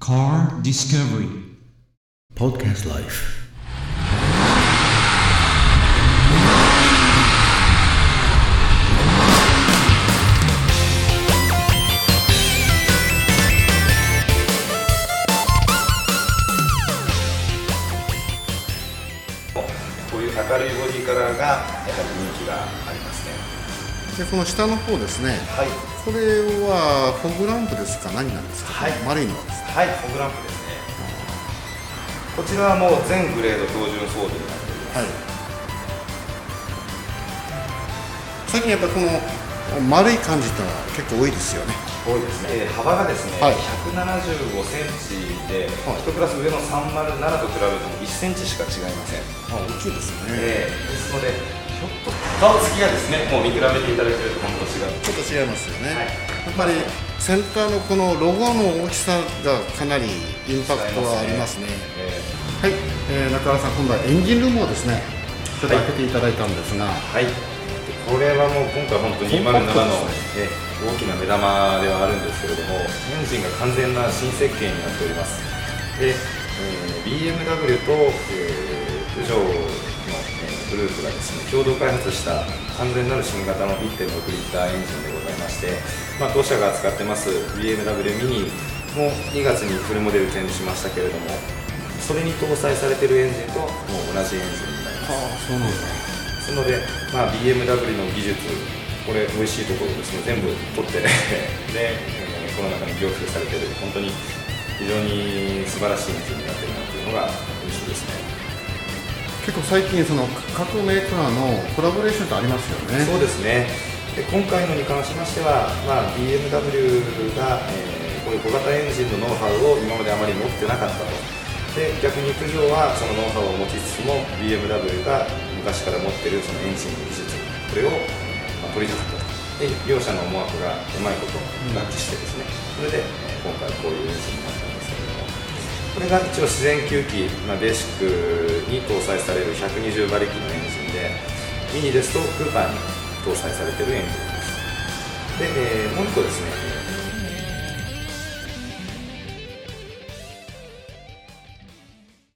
Car Discovery. Podcast Life. こういう明るいボディカラーがやはり人気がありますね。でこの下の方ですね。はいこれはフォグランプですか？何なんですか、はい。丸いのはですねはいフォグランプですね。こちらはもう全グレード標準装備になっております。はい。最近やっぱこの丸い感じってのは結構多いですよね。多いですね、えー幅がですね、はい。175センチで、はい。1クラス上の307と比べても1センチしか違いません、あ大きいですね、えーですのでちょっと顔つきがですねもう見比べていただけると本当違う。ちょっと違いますよね、はいやっぱりセンターのこのロゴの大きさがかなりインパクトはありますね。えはい、えー中原さん今度はエンジンルームをですねちょっと開けていただいたんですが、ーはい。これはもう今回本当に207の、えー大きな目玉ではあるんですけれどもエンジンが完全な新設計になっております。で、えー BMW と、えー、プジョグループがですね共同開発した完全なる新型の1.6リッターエンジンでございまして、まあ、当社が扱ってます BMW ミニも2月にフルモデル展示しましたけれどもそれに搭載されているエンジンともう同じエンジンになりますああそうなんだですので、まあ、BMW の技術、これ、美味しいところですね、全部取って、で、えーこの中に凝縮されている、本当に非常に素晴らしいエンジンになっているなというのが嬉しいですね。結構最近その各メーカーのコラボレーションってありますよね。そうですね。で今回のに関しましては、まあ、BMW が、えーこういう小型エンジンのノウハウを今まであまり持ってなかったと。で逆にプジョーはそのノウハウを持ちつつも BMW が昔から持ってるそのエンジンの技術これを、まあ取りたかったと。で両者の思惑がうまいこと合致してですね、それで今回こういうエンジンになった。これが一応自然吸気、まあ、ベーシックに搭載される120馬力のエンジンでミニですとクーパーに搭載されているエンジンです。で、えーもう一個ですね。